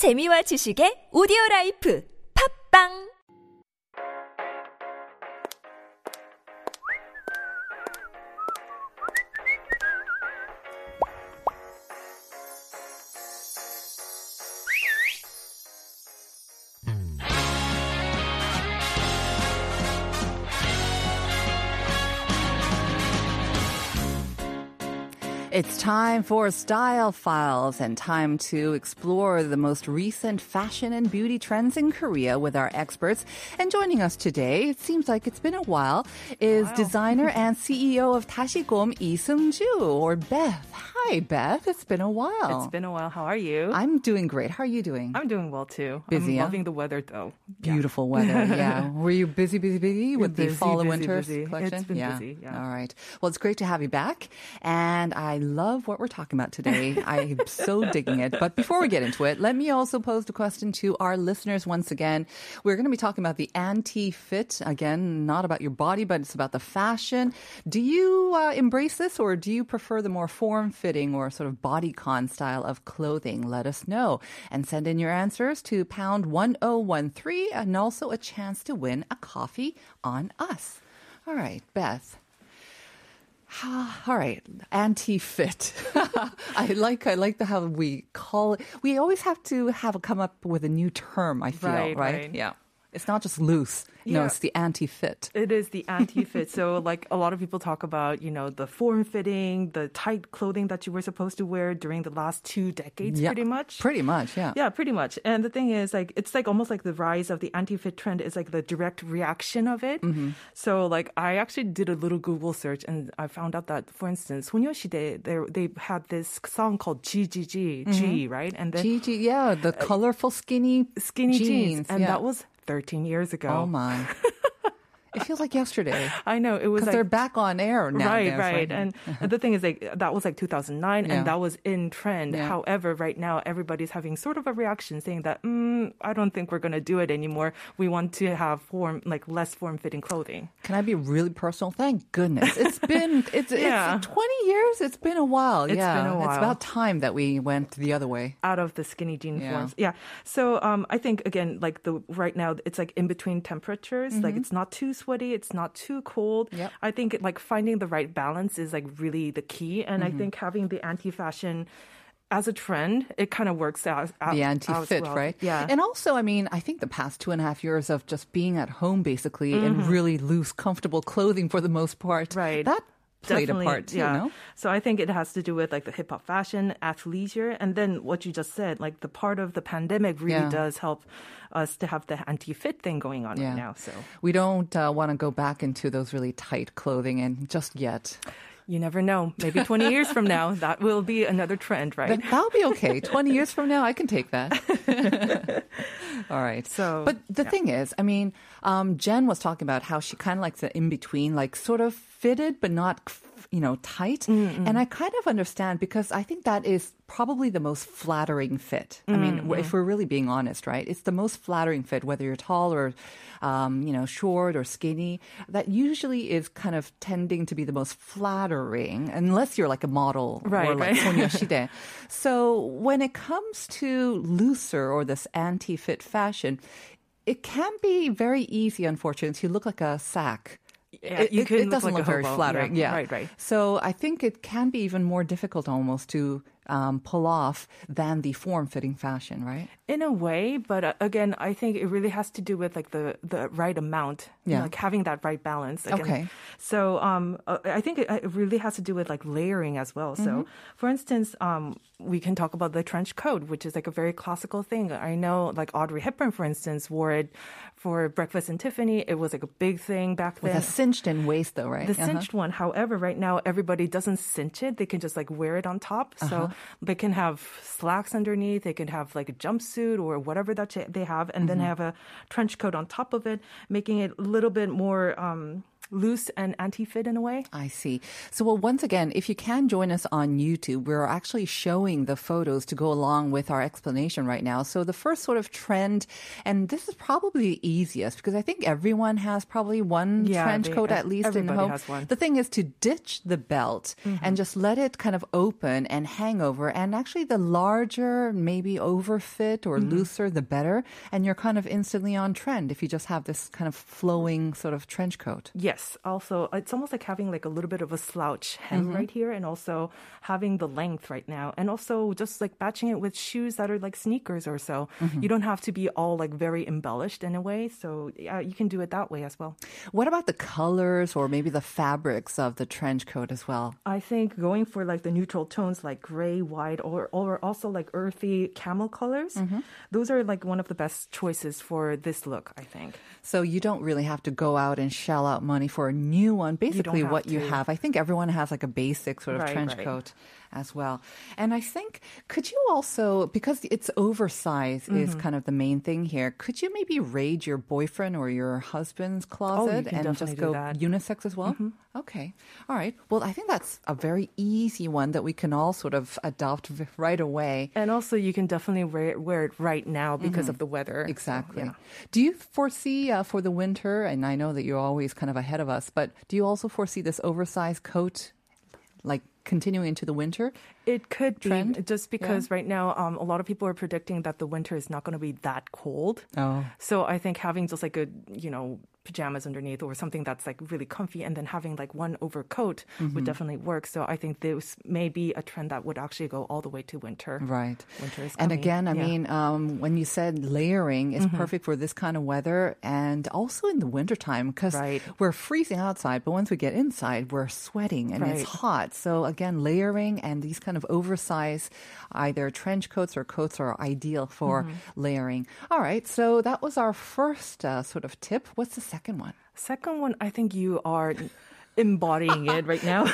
재미와 지식의 오디오 라이프. 팝빵 time for Style Files and time to explore the most recent fashion and beauty trends in Korea with our experts. And joining us today, it seems like it's been a while, is designer and CEO of Tashikom Lee Seung-ju, or Beth. Hi, Beth. It's been a while. It's been a while. How are you? I'm doing great. How are you doing? I'm doing well too. Busy, I'm loving the weather though. Beautiful weather. Yeah. Were you busy, busy, busy with the busy, fall and winter busy. collection? It's been yeah. busy, yeah. All right. Well, it's great to have you back. And I love what we're talking about today. I'm so digging it. But before we get into it, let me also pose the question to our listeners once again. We're going to be talking about the anti-fit. Again, not about your body, but it's about the fashion. Do you uh, embrace this or do you prefer the more form-fitting or sort of bodycon style of clothing? Let us know and send in your answers to pound 1013 and also a chance to win a coffee on us. All right, Beth. Ah, All right, anti-fit. I like I like the how we call it. We always have to have come up with a new term. I feel right. Right, right. Yeah, it's not just loose. Yeah. No, it's the anti-fit. It is the anti-fit. so like a lot of people talk about, you know, the form-fitting, the tight clothing that you were supposed to wear during the last two decades yeah, pretty much. Pretty much, yeah. Yeah, pretty much. And the thing is like it's like almost like the rise of the anti-fit trend is like the direct reaction of it. Mm-hmm. So like I actually did a little Google search and I found out that for instance, Hunyoshide they they had this song called GGG, mm-hmm. G, right? And then GG, yeah, the uh, colorful skinny skinny jeans, jeans and yeah. that was 13 years ago. oh my. it feels like yesterday I know it was because like they're back on air now. right, right. And the thing is, like, that was like 2009, Yeah. and that was in trend. Yeah. However, right now, everybody's having sort of a reaction saying that, mm, I don't think we're going to do it anymore. We want to have form, like less form fitting clothing. Can I be really personal? Thank goodness. It's been it's, Yeah. it's 20 years. It's been a while. It's yeah. been a while. It's about time that we went the other way. Out of the skinny jean Yeah. forms, yeah. So um, I think again, like the right now, it's like in between temperatures. Like it's not too sweaty, it's not too cold. Mm-hmm. Yep. I think like finding the right balance is like really the key, and Mm-hmm. I think having the anti-fashion as a trend, it kind of works out. out the anti-fit, well. right? Yeah. And also, I mean, I think the past two and a half years of just being at home, basically, in really loose, comfortable clothing for the most part, Mm-hmm. Right. That played Definitely, a part too, yeah. no? So I think it has to do with like the hip hop fashion, athleisure, and then what you just said, like the part of the pandemic really Yeah. does help us to have the anti-fit thing going on Yeah. right now. So We don't uh, want to go back into those really tight clothing, and just yet. you never know. Maybe 20 years from now, that will be another trend, right? But that'll be okay. 20 years from now, I can take that. All right. So, but the thing is, I mean, um, Jen was talking about how she kind of likes the in between, like sort of fitted but not you know tight mm-hmm. and i kind of understand because i think that is probably the most flattering fit mm-hmm. i mean mm, if mm. we're really being honest right it's the most flattering fit whether you're tall or um, you know short or skinny that usually is kind of tending to be the most flattering unless you're like a model right, or like right. so when it comes to looser or this anti-fit fashion it can be very easy, unfortunately, to look like a sack. Yeah, it, it- it look doesn't like look very flattering. Yeah, Yeah. right, right. So I think it can be even more difficult almost to um, pull off than the form-fitting fashion, right? in a way, but uh, again, I think it really has to do with like the the right amount, Yeah. like having that right balance. Again. Okay. So um, uh, I think it, it really has to do with like layering as well. So, for instance, um, we can talk about the trench coat, which is like a very classical thing. I know, like Audrey Hepburn, for instance, wore it for Breakfast in Tiffany. It was like a big thing back With then. a cinched-in waist, though, right? The Uh-huh. cinched one, however, right now everybody doesn't cinch it. They can just like wear it on top. Uh-huh. They can have slacks underneath. They can have like a jumpsuit or whatever that they have, and Mm-hmm. then have a trench coat on top of it, making it a little bit more. Um, loose and anti-fit in a way. I see. So, well, once again, if you can join us on YouTube, we're actually showing the photos to go along with our explanation right now. So, the first sort of trend, and this is probably the easiest because I think everyone has probably one Yeah, trench they- coat at least in everybody home. has one. Mm-hmm. The thing is to ditch the belt and just let it kind of open and hang over. And actually, the larger, maybe overfit or Mm-hmm. looser, the better. And you're kind of instantly on trend if you just have this kind of flowing sort of trench coat. Yes. Also, it's almost like having like a little bit of a slouch hem Mm-hmm. right here, and also having the length right now, and also just like matching it with shoes that are like sneakers or so. Mm-hmm. You don't have to be all like very embellished in a way, so yeah, you can do it that way as well. What about the colors or maybe the fabrics of the trench coat as well? I think going for like the neutral tones like gray, white, or or also like earthy camel colors, Mm-hmm. those are like one of the best choices for this look. I think. So you don't really have to go out and shell out money for a new one. Basically, what you have. I think everyone has like a basic sort of Right, trench right. coat as well. And I think, could you also, because it's oversized is Mm-hmm. kind of the main thing here, could you maybe raid your boyfriend or your husband's closet Oh, and just go that. unisex as well? Okay. All right. Well, I think that's a very easy one that we can all sort of adopt right away. And also, you can definitely wear, wear it right now because of the weather. So, Exactly. yeah. Do you foresee uh, for the winter, and I know that you're always kind of ahead of us, but do you also foresee this oversized coat like continuing into the winter? It could Trend? be just because right now um, a lot of people are predicting that the winter is not going to be that cold. Oh. So I think having just like a you know pajamas underneath or something that's like really comfy, and then having like one overcoat Mm-hmm. would definitely work. So I think this may be a trend that would actually go all the way to winter. Right. Winter is and again, I Yeah. Mm-hmm. mean, um, when you said layering is perfect for this kind of weather and also in the wintertime because Right. we're freezing outside, but once we get inside, we're sweating and it's hot. So again, layering and these kind of oversized either trench coats or coats are ideal for Mm-hmm. layering. All right. So that was our first uh, sort of tip. What's the second one? Second one, I think you are embodying it right now.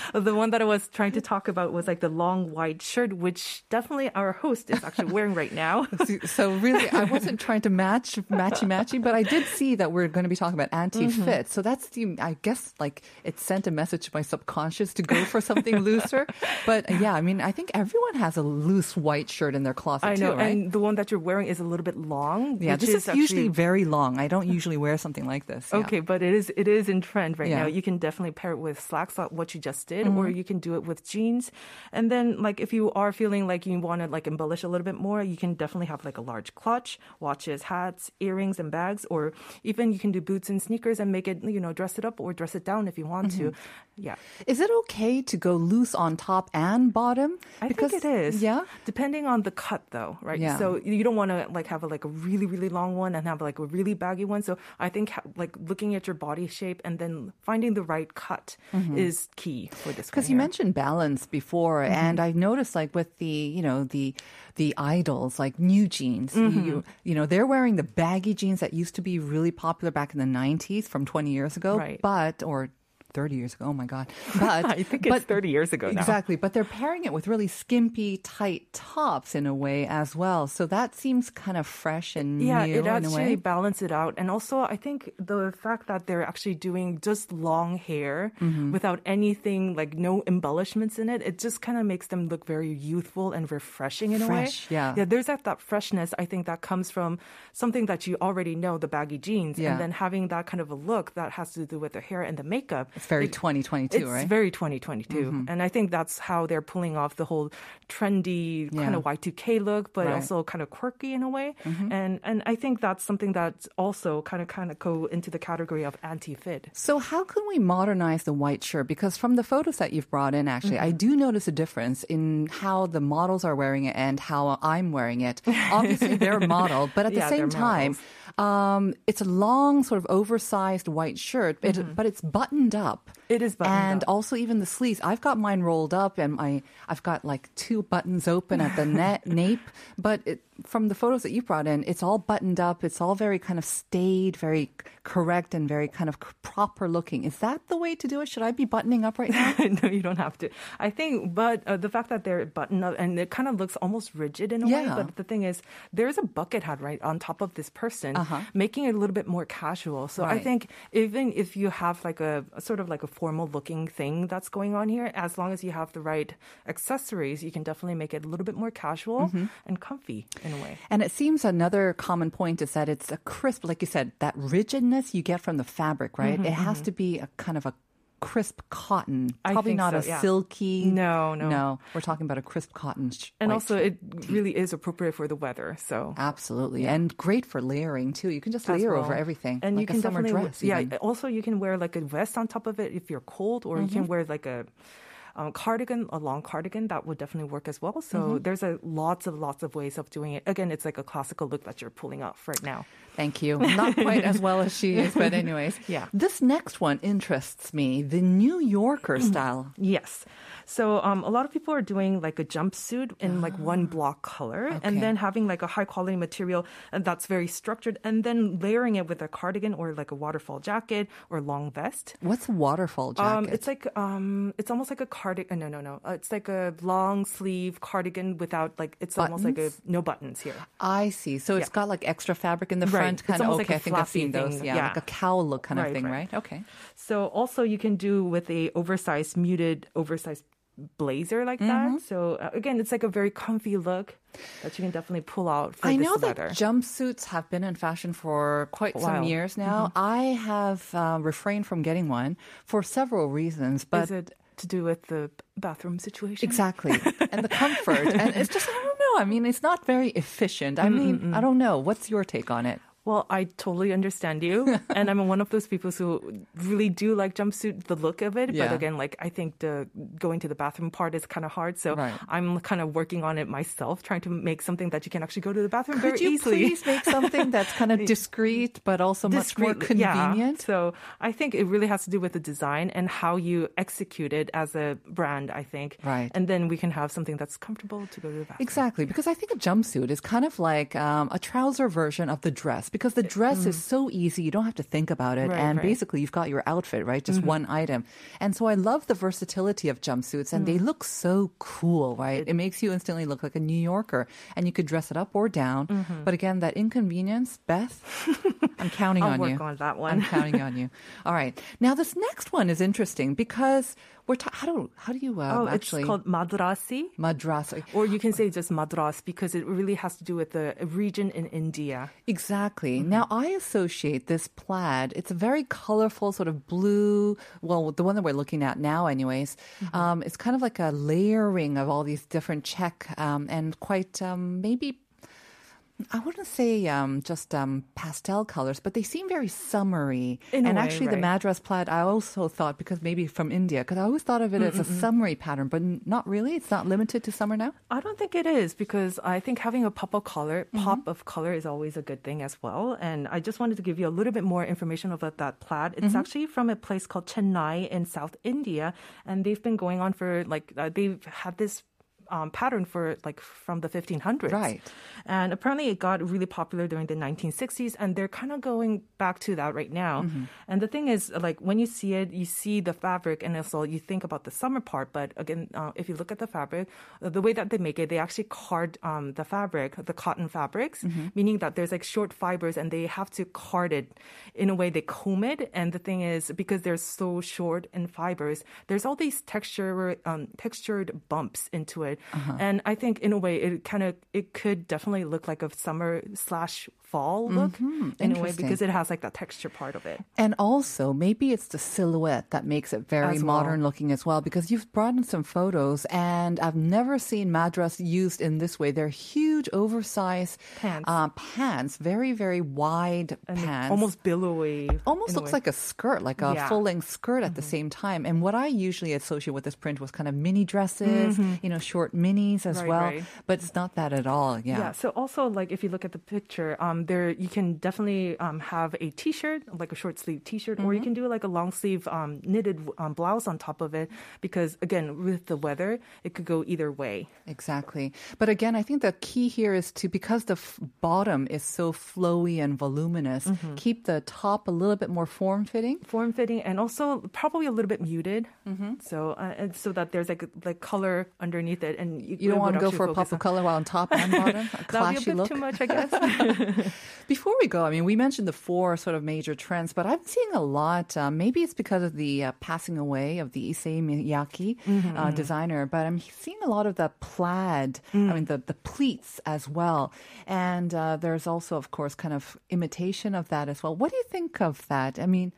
the one that I was trying to talk about was like the long white shirt, which definitely our host is actually wearing right now. So really, I wasn't trying to match matchy matchy, but I did see that we're going to be talking about mm-hmm. anti-fit. So that's the, I guess, like it sent a message to my subconscious to go for something looser. But yeah, I mean, I think everyone has a loose white shirt in their closet I know, too, right? and the one that you're wearing is a little bit long. yeah, this is, usually actually- very long. I don't usually wear something like this. yeah. Okay, but it is it is in trend right Yeah. now. You can definitely pair it with slacks, like what you just did, or Mm-hmm. you can do it with jeans. And then, like, if you are feeling like you want to like embellish a little bit more, you can definitely have like a large clutch, watches, hats, earrings, and bags, or even you can do boots and sneakers and make it, you know, dress it up or dress it down if you want to. Mm-hmm. Yeah, Is it okay to go loose on top and bottom? I think it is. Yeah. depending on the cut, though, right? Yeah. So you don't want to like have a, like a really really long one and have like a really baggy one. So I think like looking at your body shape and then finding the right cut is key for this. Because you mentioned balance before, Mm-hmm. and I've noticed like with the you know the the idols like NewJeans, Mm-hmm. you you know they're wearing the baggy jeans that used to be really popular back in the '90s from 20 years ago, Right. but or 30 years ago. Oh my God! But I think it's but- 30 years ago now. Exactly, but they're pairing it with really skimpy, tight tops in a way as well. So that seems kind of fresh and Yeah, new it in a actually way. balances it out. And also, I think the fact that they're actually doing just long hair Mm-hmm. without anything, like no embellishments in it, it just kind of makes them look very youthful and refreshing in a way. Yeah. Yeah, there's that, that freshness, I think, that comes from something that you already know, the baggy jeans, Yeah. and then having that kind of a look that has to do with the hair and the makeup. It's very It- 2022, it's right? very 2022. And I think that's how they're pulling off the whole trendy kind Yeah. of Y2K look, but Right. also kind of quirky in a way. And and I think that's something that also kind of kind of go into the category of anti-fit. So how can we modernize the white shirt? Because from the photos that you've brought in, actually, I Mm-hmm. do notice a difference in how the models are wearing it and how I'm wearing it. Obviously, they're model, but at the Yeah, same time, um, it's a long, sort of oversized white shirt, it, Mm-hmm. but it's buttoned up. It is buttoned and up. also even the sleeves. I've got mine rolled up, and my I've got like two buttons open at the net nape. But it, from the photos that you brought in, it's all buttoned up. It's all very kind of staid, very correct, and very kind of proper looking. Is that the way to do it? Should I be buttoning up right now? no, you don't have to. I think, but uh, the fact that they're buttoned up and it kind of looks almost rigid in a way. But the thing is, there's a bucket hat right on top of this person, making it a little bit more casual. So I Uh-huh. Think even if you have like a, a sort of like a formal looking thing that's going on here, as long as you have the right accessories, you can definitely make it a little bit more casual Mm-hmm. and comfy in a way. And it seems another common point is that it's a crisp, like you said, that rigidness you get from the fabric, right? it has to be a kind of a crisp cotton, Mm-hmm, probably not so, a yeah. silky. No, no. no. We're talking about a crisp cotton. And also, it really is appropriate for the weather. So Absolutely, and great for layering too. You can just as layer well. over everything, And like you can a summer definitely, dress. yeah. even. Also, you can wear like a vest on top of it if you're cold, or you Mm-hmm. can wear like a um, cardigan, a long cardigan. That would definitely work as well. So Mm-hmm. there's a lots of lots of ways of doing it. Again, it's like a classical look that you're pulling off right now. Thank you. Not quite as well as she is, but anyways. Yeah. This next one interests me. The New Yorker style. Yes. So um, a lot of people are doing like a jumpsuit in like one block color, Ah, Okay. and then having like a high quality material and that's very structured, and then layering it with a cardigan or like a waterfall jacket or long vest. What's a waterfall jacket? Um, it's like um, it's almost like a cardigan. No, no, no. Uh, it's like a long sleeve cardigan without like it's almost like a no buttons here. I see. So it's Yeah. got like extra fabric in the Right. front, kind of. Okay, like a I think I've seen those. thing. Yeah, Yeah. like a cowl look kind of thing, right. right? Okay. So also you can do with a oversized muted oversized blazer like that. So uh, again, it's like a very comfy look that you can definitely pull out for I know that jumpsuits have been in fashion for quite some Wow. Mm-hmm. years now. I have uh, refrained from getting one for several reasons, but Is it to do with the bathroom situation? Exactly. and the comfort. And it's just, I don't know. I mean, it's not very efficient. I mm-hmm, mean, I mm-hmm. don't know. What's your take on it? Well, I totally understand you, and I'm one of those people who really do like jumpsuit, the look of it. Yeah. But again, like I think the going to the bathroom part is kind of hard. So Right. I'm kind of working on it myself, trying to make something that you can actually go to the bathroom very Could you please make something that's kind of discreet, but also much more Discreet- yeah. convenient? So I think it really has to do with the design and how you execute it as a brand. I think, Right. And then we can have something that's comfortable to go to the bathroom. Exactly, because I think a jumpsuit is kind of like um, a trouser version of the dress. Because the dress is mm. so easy, you don't have to think about it, Right, and right. basically you've got your outfit, right? Just mm-hmm. one item. And so I love the versatility of jumpsuits, and they mm. look so cool, right? It, makes you instantly look like a New Yorker, and you could dress it up or down. Mm-hmm. But again, that inconvenience, Beth, I'm counting I'll on work you. on that one. I'm counting on you. All right, now this next one is interesting because we're ta- how do how do you uh, Oh, actually it's called madrasi. madras? Or you can say just Madras because it really has to do with the region in India. Exactly. Mm-hmm. Now I associate this plaid. It's a very colorful sort of blue. Well, the one that we're looking at now, anyways. Mm-hmm. Um, it's kind of like a layering of all these different check um, and quite um, maybe. I wouldn't say um, just um, pastel colors, but they seem very summery. In and way, actually, the madras plaid, I also thought because maybe from India, because I always thought of it as a summery pattern, but not really. It's not limited to summer now. I don't think it is because I think having a pop of color, Mm-hmm. pop of color is always a good thing as well. And I just wanted to give you a little bit more information about that plaid. Mm-hmm. It's actually from a place called Chennai in South India, and they've been going on for like uh, they've had this. Um, pattern for like from the 1500s, Right. And apparently, it got really popular during the 1960s, and they're kind of going back to that right now. Mm-hmm. And the thing is, like when you see it, you see the fabric, and also you think about the summer part. But again, uh, if you look at the fabric, uh, the way that they make it, they actually card um, the fabric, the cotton fabrics, Mm-hmm. meaning that there's like short fibers, and they have to card it in a way they comb it. And the thing is, because they're so short in fibers, there's all these texture, um, textured bumps into it. Uh-huh. And I think in a way, it kind of it could definitely look like a summer slash fall look in a way Mm-hmm. Because it has like that texture part of it. And also, maybe it's the silhouette that makes it very As well. modern looking as well, because you've brought in some photos, and I've never seen madras used in this way. They're huge, oversized Pants. uh, pants, very, very wide And pants. almost billowy. Almost a looks like a skirt, like a Yeah. Mm-hmm. full length skirt at the same time. And what I usually associate with this print was kind of mini dresses, Mm-hmm. you know, short short minis as Right, well, right. but it's not that at all. Yeah. Yeah. So also, like if you look at the picture, um, there you can definitely um, have a T-shirt, like a short sleeve T-shirt, or you Mm-hmm. can do like a long sleeve um, knitted um, blouse on top of it. Because again, with the weather, it could go either way. Exactly. But again, I think the key here is to, because the f- bottom is so flowy and voluminous, Mm-hmm. keep the top a little bit more form fitting. Form fitting and also probably a little bit muted, Mm-hmm. so uh, so that there's like like color underneath it, and You don't want to go for a pop of color while on top and bottom. That would be a bit look. too much, I guess. Before we go, I mean, we mentioned the four sort of major trends, but I'm seeing a lot. Uh, maybe it's because of the uh, passing away of the Issey Miyake Mm-hmm, uh, designer, but I'm seeing a lot of the plaid. Mm. I mean, the the pleats as well, and uh, there's also, of course, kind of imitation of that as well. What do you think of that? I mean.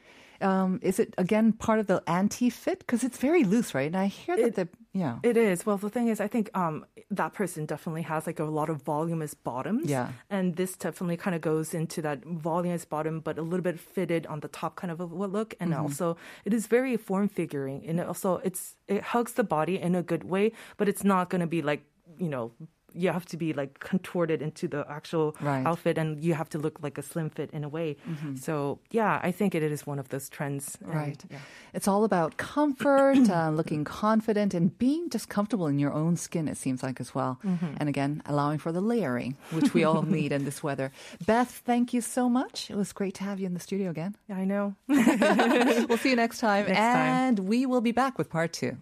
Um, is it again part of the anti-fit because it's very loose, right? And I hear that It- the yeah, It is. Well, the thing is, I think um, that person definitely has like a lot of voluminous bottoms. Yeah. And this definitely kind of goes into that voluminous bottom, but a little bit fitted on the top kind of a look. And also, it is very form figuring. And also, it's it hugs the body in a good way, but it's not going to be like, you know, you have to be like contorted into the actual Right. outfit and you have to look like a slim fit in a way. So, yeah, I think it is one of those trends. And, Right. yeah. It's all about comfort, uh, looking confident, and being just comfortable in your own skin, it seems like, as well. Mm-hmm. And again, allowing for the layering, which we all need in this weather. Beth, thank you so much. It was great to have you in the studio again. I know. We'll see you next time. Next time. and we will be back with part two.